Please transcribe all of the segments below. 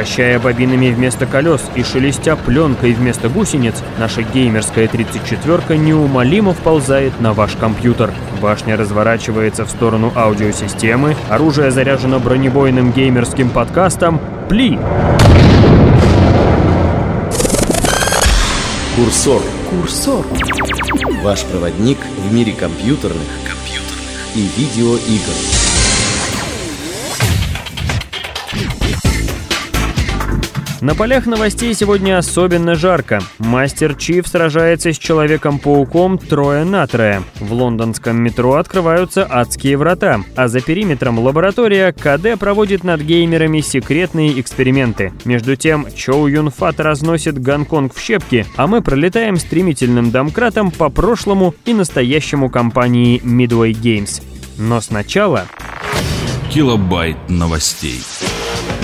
Вращая бобинами вместо колес и шелестя пленкой вместо гусениц, наша геймерская 34-ка неумолимо вползает на ваш компьютер. Башня разворачивается в сторону аудиосистемы, оружие заряжено бронебойным геймерским подкастом «Пли!». Курсор. Курсор. Ваш проводник в мире компьютерных, компьютерных и видеоигр. На полях новостей сегодня особенно жарко. Мастер Чиф сражается с Человеком-пауком трое на трое. В лондонском метро открываются адские врата, а за периметром лаборатория КД проводит над геймерами секретные эксперименты. Между тем, Чоу Юн Фат разносит Гонконг в щепки, а мы пролетаем стремительным домкратом по прошлому и настоящему компании Midway Games. Но сначала... Килобайт новостей.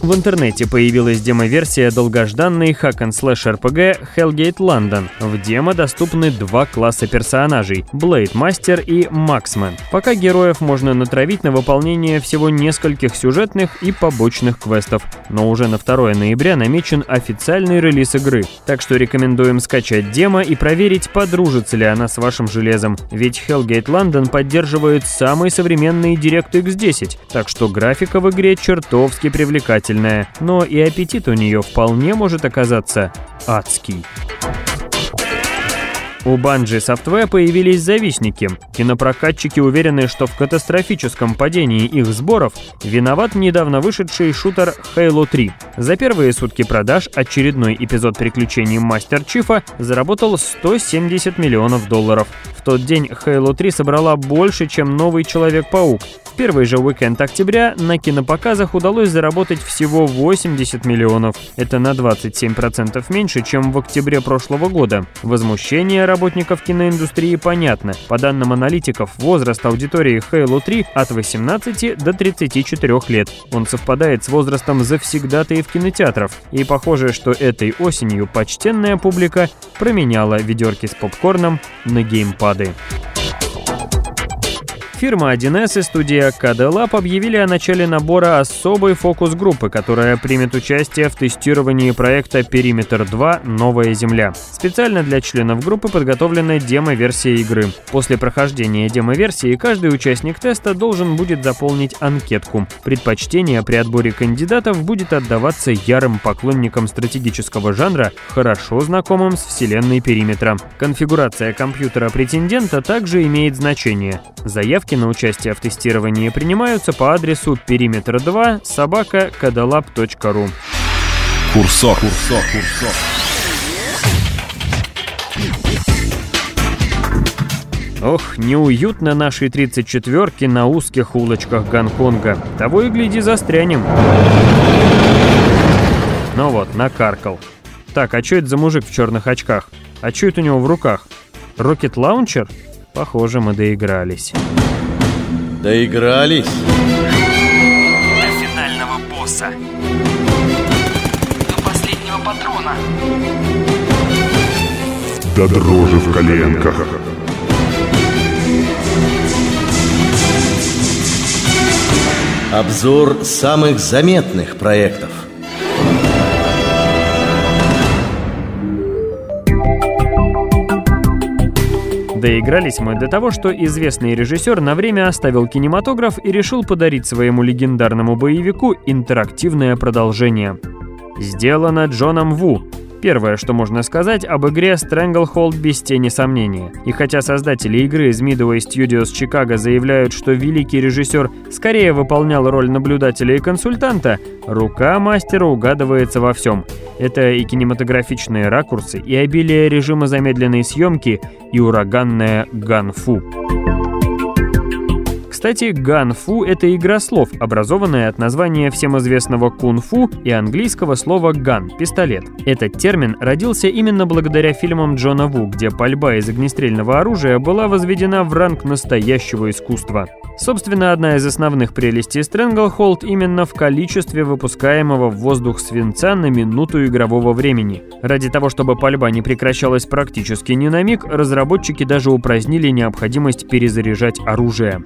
В интернете появилась демо-версия долгожданной RPG Hellgate London. В демо доступны два класса персонажей – Blade Master и Marksman. Пока героев можно натравить на выполнение всего нескольких сюжетных и побочных квестов, но уже на 2 ноября намечен официальный релиз игры. Так что рекомендуем скачать демо и проверить, подружится ли она с вашим железом, ведь Hellgate London поддерживает самый современный DirectX 10, так что графика в игре чертовски привлекательна привлекательная, но и аппетит у нее вполне может оказаться адский. У Bungie Software появились завистники. Кинопрокатчики уверены, что в катастрофическом падении их сборов виноват недавно вышедший шутер Halo 3. За первые сутки продаж очередной эпизод приключений Мастер Чифа заработал 170 миллионов долларов. В тот день Halo 3 собрала больше, чем новый Человек-паук. В первый же уикенд октября на кинопоказах удалось заработать всего 80 миллионов. Это на 27% меньше, чем в октябре прошлого года. Возмущение работников киноиндустрии понятно. По данным аналитиков, возраст аудитории Halo 3 от 18 до 34 лет. Он совпадает с возрастом завсегдатаев кинотеатров. И похоже, что этой осенью почтенная публика променяла ведерки с попкорном на геймпады. Фирма 1С и студия KD объявили о начале набора особой фокус-группы, которая примет участие в тестировании проекта «Периметр 2. Новая Земля». Специально для членов группы подготовлена демо-версия игры. После прохождения демо-версии каждый участник теста должен будет заполнить анкетку. Предпочтение при отборе кандидатов будет отдаваться ярым поклонникам стратегического жанра, хорошо знакомым с вселенной Периметра. Конфигурация компьютера претендента также имеет значение. Заявки Заявки на участие в тестировании принимаются по адресу периметр 2 собака кадалаб.ру. Курсор. Курсор. Курсор. Ох, неуютно нашей 34-ки на узких улочках Гонконга. Того и гляди, застрянем. Ну вот, накаркал. Так, а что это за мужик в черных очках? А что это у него в руках? Рокет лаунчер? Похоже, мы доигрались. Доигрались? До финального босса. До последнего патрона. До дрожи в коленках. Обзор самых заметных проектов. Доигрались мы до того, что известный режиссер на время оставил кинематограф и решил подарить своему легендарному боевику интерактивное продолжение. Сделано Джоном Ву, Первое, что можно сказать об игре Stranglehold без тени сомнения. И хотя создатели игры из Midway Studios Chicago заявляют, что великий режиссер скорее выполнял роль наблюдателя и консультанта, рука мастера угадывается во всем. Это и кинематографичные ракурсы, и обилие режима замедленной съемки, и ураганная ганфу. Кстати, ганфу — это игра слов, образованная от названия всем известного кунг-фу и английского слова ган — пистолет. Этот термин родился именно благодаря фильмам Джона Ву, где пальба из огнестрельного оружия была возведена в ранг настоящего искусства. Собственно, одна из основных прелестей Stranglehold именно в количестве выпускаемого в воздух свинца на минуту игрового времени. Ради того, чтобы пальба не прекращалась практически ни на миг, разработчики даже упразднили необходимость перезаряжать оружие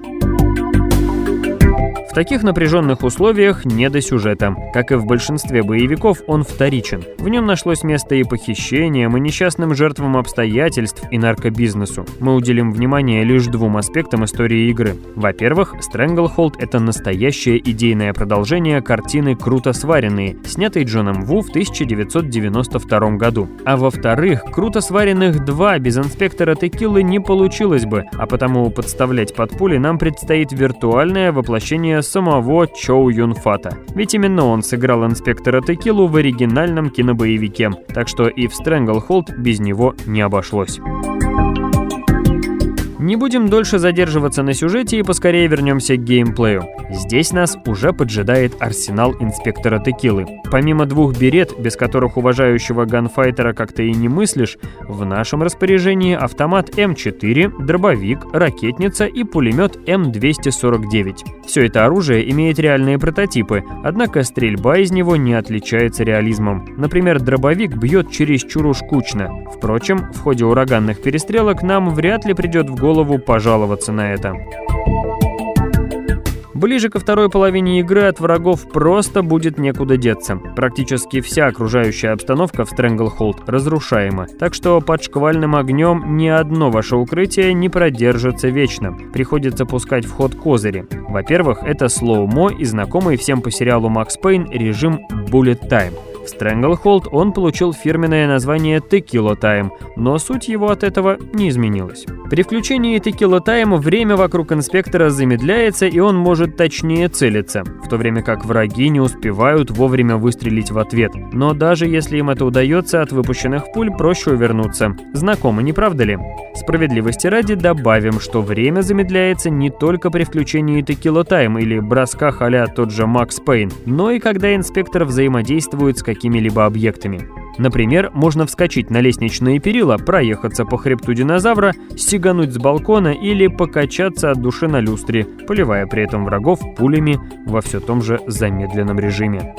таких напряженных условиях не до сюжета. Как и в большинстве боевиков, он вторичен. В нем нашлось место и похищениям, и несчастным жертвам обстоятельств, и наркобизнесу. Мы уделим внимание лишь двум аспектам истории игры. Во-первых, Stranglehold — это настоящее идейное продолжение картины «Круто сваренные», снятой Джоном Ву в 1992 году. А во-вторых, «Круто сваренных 2» без инспектора Текилы не получилось бы, а потому подставлять под пули нам предстоит виртуальное воплощение самого Чоу Юн Фата. Ведь именно он сыграл инспектора Текилу в оригинальном кинобоевике, так что и в Stranglehold без него не обошлось. Не будем дольше задерживаться на сюжете и поскорее вернемся к геймплею. Здесь нас уже поджидает арсенал инспектора Текилы. Помимо двух берет, без которых уважающего ганфайтера как-то и не мыслишь, в нашем распоряжении автомат М4, дробовик, ракетница и пулемет М249. Все это оружие имеет реальные прототипы, однако стрельба из него не отличается реализмом. Например, дробовик бьет чересчур уж кучно. Впрочем, в ходе ураганных перестрелок нам вряд ли придет в голову голову пожаловаться на это. Ближе ко второй половине игры от врагов просто будет некуда деться. Практически вся окружающая обстановка в Stranglehold разрушаема, так что под шквальным огнем ни одно ваше укрытие не продержится вечно. Приходится пускать в ход козыри. Во-первых, это слоумо и знакомый всем по сериалу Max Payne режим Bullet Time. В Stranglehold он получил фирменное название Tequila Time, но суть его от этого не изменилась. При включении Tequila Time время вокруг инспектора замедляется и он может точнее целиться, в то время как враги не успевают вовремя выстрелить в ответ. Но даже если им это удается, от выпущенных пуль проще увернуться. Знакомо, не правда ли? Справедливости ради добавим, что время замедляется не только при включении Tequila Time или бросках а тот же Макс Пейн, но и когда инспектор взаимодействует с каким какими-либо объектами. Например, можно вскочить на лестничные перила, проехаться по хребту динозавра, стегануть с балкона или покачаться от души на люстре, поливая при этом врагов пулями во все том же замедленном режиме.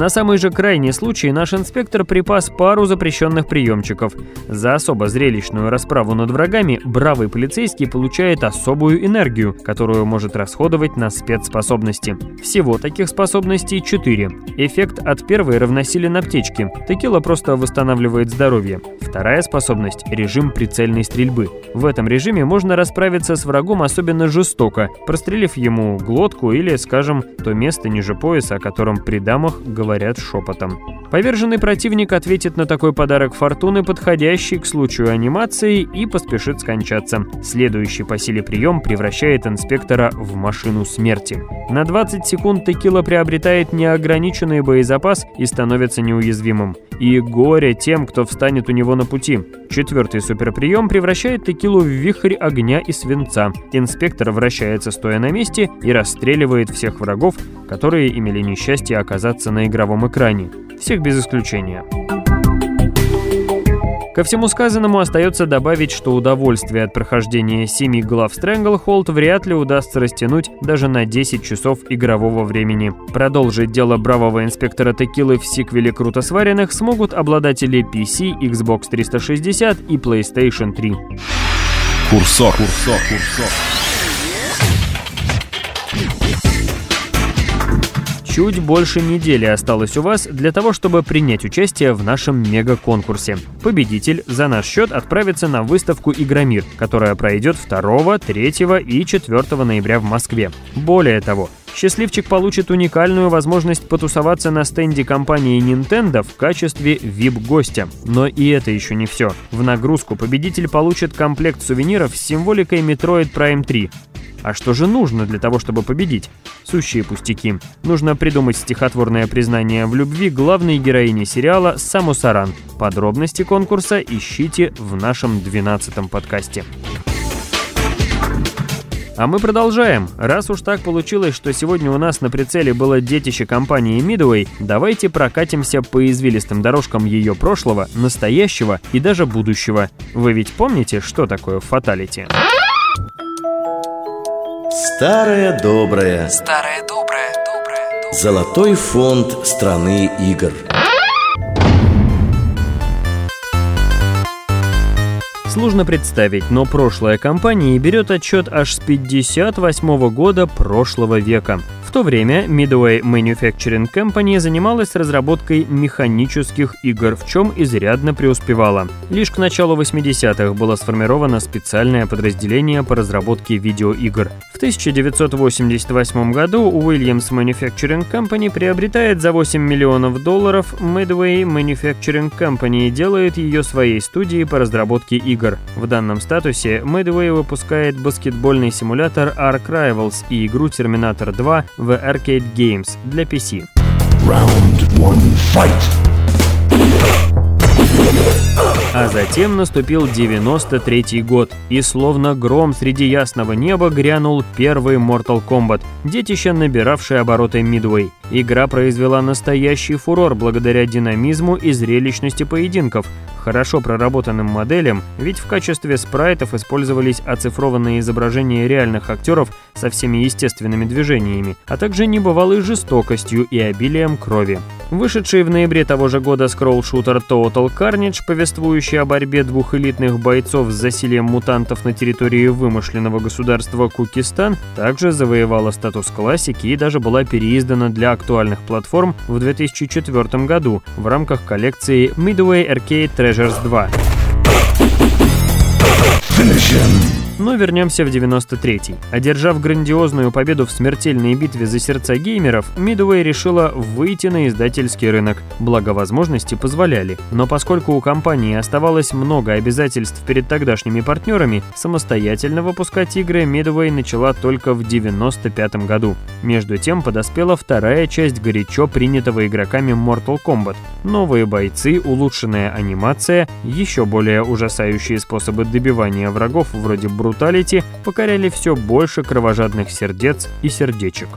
На самый же крайний случай наш инспектор припас пару запрещенных приемчиков. За особо зрелищную расправу над врагами бравый полицейский получает особую энергию, которую может расходовать на спецспособности. Всего таких способностей 4. Эффект от первой равносилен аптечке. Текила просто восстанавливает здоровье. Вторая способность – режим прицельной стрельбы. В этом режиме можно расправиться с врагом особенно жестоко, прострелив ему глотку или, скажем, то место ниже пояса, о котором при дамах говорят шепотом. Поверженный противник ответит на такой подарок фортуны, подходящий к случаю анимации, и поспешит скончаться. Следующий по силе прием превращает инспектора в машину смерти. На 20 секунд текила приобретает неограниченный боезапас и становится неуязвимым. И горе тем, кто встанет у него на пути. Четвертый суперприем превращает текилу в вихрь огня и свинца. Инспектор вращается стоя на месте и расстреливает всех врагов, которые имели несчастье оказаться на игровом экране. Всех без исключения. Ко всему сказанному остается добавить, что удовольствие от прохождения семи глав Stranglehold вряд ли удастся растянуть даже на 10 часов игрового времени. Продолжить дело бравого инспектора Текилы в сиквеле «Круто сваренных» смогут обладатели PC, Xbox 360 и PlayStation 3. Курсор. Курсор. Курсор. Чуть больше недели осталось у вас для того, чтобы принять участие в нашем мега-конкурсе. Победитель за наш счет отправится на выставку «Игромир», которая пройдет 2, 3 и 4 ноября в Москве. Более того, счастливчик получит уникальную возможность потусоваться на стенде компании Nintendo в качестве VIP-гостя. Но и это еще не все. В нагрузку победитель получит комплект сувениров с символикой Metroid Prime 3, а что же нужно для того, чтобы победить? Сущие пустяки. Нужно придумать стихотворное признание в любви главной героини сериала Саму Саран. Подробности конкурса ищите в нашем 12-м подкасте. А мы продолжаем. Раз уж так получилось, что сегодня у нас на прицеле было детище компании Midway, давайте прокатимся по извилистым дорожкам ее прошлого, настоящего и даже будущего. Вы ведь помните, что такое фаталити? Старое доброе. Старое доброе, доброе, доброе. Золотой фонд страны игр. Сложно представить, но прошлая компания берет отчет аж с 58 года прошлого века. В то время Midway Manufacturing Company занималась разработкой механических игр, в чем изрядно преуспевала. Лишь к началу 80-х было сформировано специальное подразделение по разработке видеоигр. В 1988 году Williams Manufacturing Company приобретает за 8 миллионов долларов Midway Manufacturing Company и делает ее своей студией по разработке игр. В данном статусе Midway выпускает баскетбольный симулятор Ark Rivals и игру Terminator 2 в Arcade Games для PC. Round one, fight. А затем наступил 93 год, и словно гром среди ясного неба грянул первый Mortal Kombat, детище, набиравшее обороты Midway. Игра произвела настоящий фурор благодаря динамизму и зрелищности поединков, хорошо проработанным моделям, ведь в качестве спрайтов использовались оцифрованные изображения реальных актеров со всеми естественными движениями, а также небывалой жестокостью и обилием крови. Вышедший в ноябре того же года скролл-шутер Total Carnage, повествующий о борьбе двух элитных бойцов с засилием мутантов на территории вымышленного государства Кукистан, также завоевала статус классики и даже была переиздана для актуальных платформ в 2004 году в рамках коллекции Midway Arcade Treasures 2. Но вернемся в 93-й. Одержав грандиозную победу в смертельной битве за сердца геймеров, Midway решила выйти на издательский рынок. Благо возможности позволяли. Но поскольку у компании оставалось много обязательств перед тогдашними партнерами, самостоятельно выпускать игры Midway начала только в 95 году. Между тем подоспела вторая часть горячо принятого игроками Mortal Kombat. Новые бойцы, улучшенная анимация, еще более ужасающие способы добивания врагов вроде бруталити покоряли все больше кровожадных сердец и сердечек.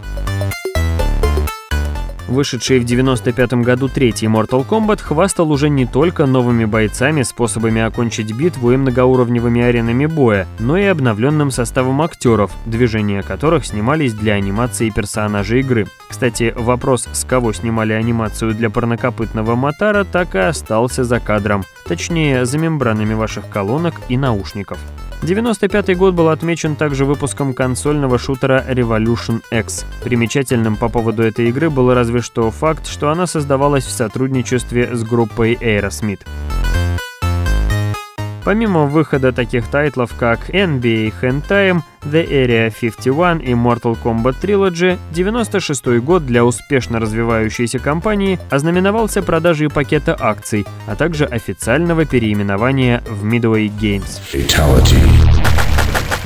Вышедший в 95 году третий Mortal Kombat хвастал уже не только новыми бойцами, способами окончить битву и многоуровневыми аренами боя, но и обновленным составом актеров, движения которых снимались для анимации персонажей игры. Кстати, вопрос, с кого снимали анимацию для парнокопытного Матара, так и остался за кадром. Точнее, за мембранами ваших колонок и наушников. 95 год был отмечен также выпуском консольного шутера Revolution X. Примечательным по поводу этой игры был разве что факт, что она создавалась в сотрудничестве с группой Aerosmith. Помимо выхода таких тайтлов, как NBA Hand The Area 51 и Mortal Kombat Trilogy, 96 год для успешно развивающейся компании ознаменовался продажей пакета акций, а также официального переименования в Midway Games. Fatality.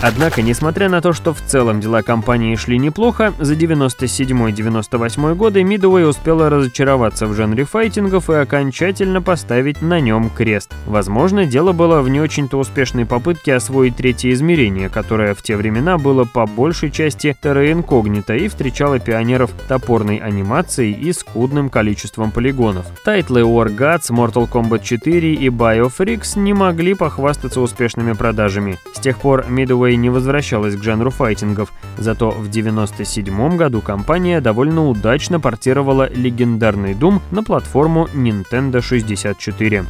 Однако, несмотря на то, что в целом дела компании шли неплохо, за 97-98 годы Midway успела разочароваться в жанре файтингов и окончательно поставить на нем крест. Возможно, дело было в не очень-то успешной попытке освоить третье измерение, которое в те времена было по большей части терра инкогнито и встречало пионеров топорной анимацией и скудным количеством полигонов. Тайтлы War Gods, Mortal Kombat 4 и BioFreaks не могли похвастаться успешными продажами. С тех пор Midway не возвращалась к жанру файтингов, зато в 1997 году компания довольно удачно портировала легендарный Doom на платформу Nintendo 64.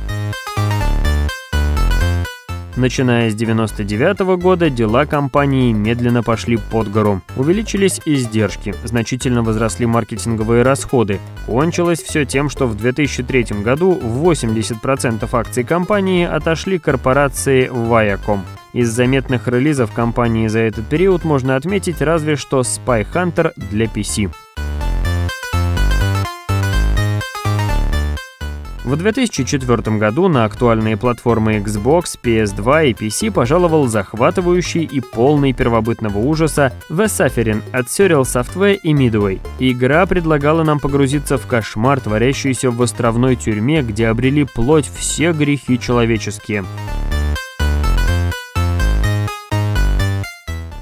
Начиная с 99 года дела компании медленно пошли под гору. Увеличились издержки, значительно возросли маркетинговые расходы. Кончилось все тем, что в 2003 году 80% акций компании отошли корпорации Viacom. Из заметных релизов компании за этот период можно отметить разве что Spy Hunter для PC. В 2004 году на актуальные платформы Xbox, PS2 и PC пожаловал захватывающий и полный первобытного ужаса The Suffering от Serial Software и Midway. Игра предлагала нам погрузиться в кошмар, творящийся в островной тюрьме, где обрели плоть все грехи человеческие.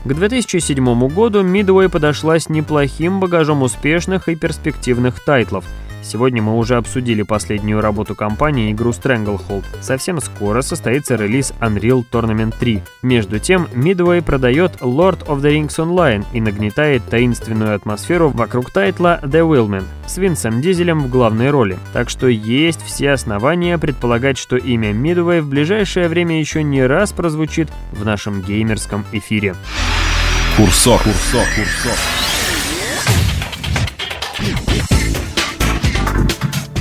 К 2007 году Midway подошла с неплохим багажом успешных и перспективных тайтлов – Сегодня мы уже обсудили последнюю работу компании, игру Stranglehold. Совсем скоро состоится релиз Unreal Tournament 3. Между тем, Midway продает Lord of the Rings Online и нагнетает таинственную атмосферу вокруг тайтла The Wheelman с Винсом Дизелем в главной роли. Так что есть все основания предполагать, что имя Midway в ближайшее время еще не раз прозвучит в нашем геймерском эфире. Курсор, курсор, курсор.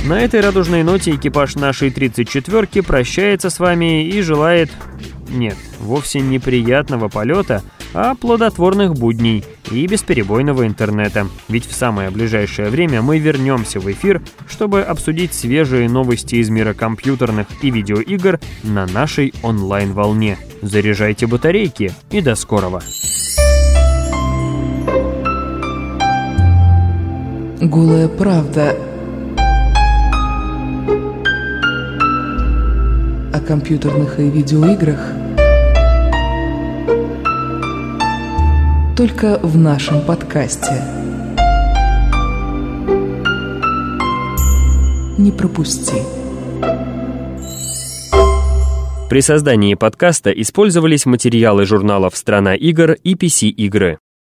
На этой радужной ноте экипаж нашей 34-ки прощается с вами и желает... Нет, вовсе не приятного полета, а плодотворных будней и бесперебойного интернета. Ведь в самое ближайшее время мы вернемся в эфир, чтобы обсудить свежие новости из мира компьютерных и видеоигр на нашей онлайн-волне. Заряжайте батарейки и до скорого! Голая правда компьютерных и видеоиграх только в нашем подкасте. Не пропусти. При создании подкаста использовались материалы журналов «Страна игр» и PC-игры.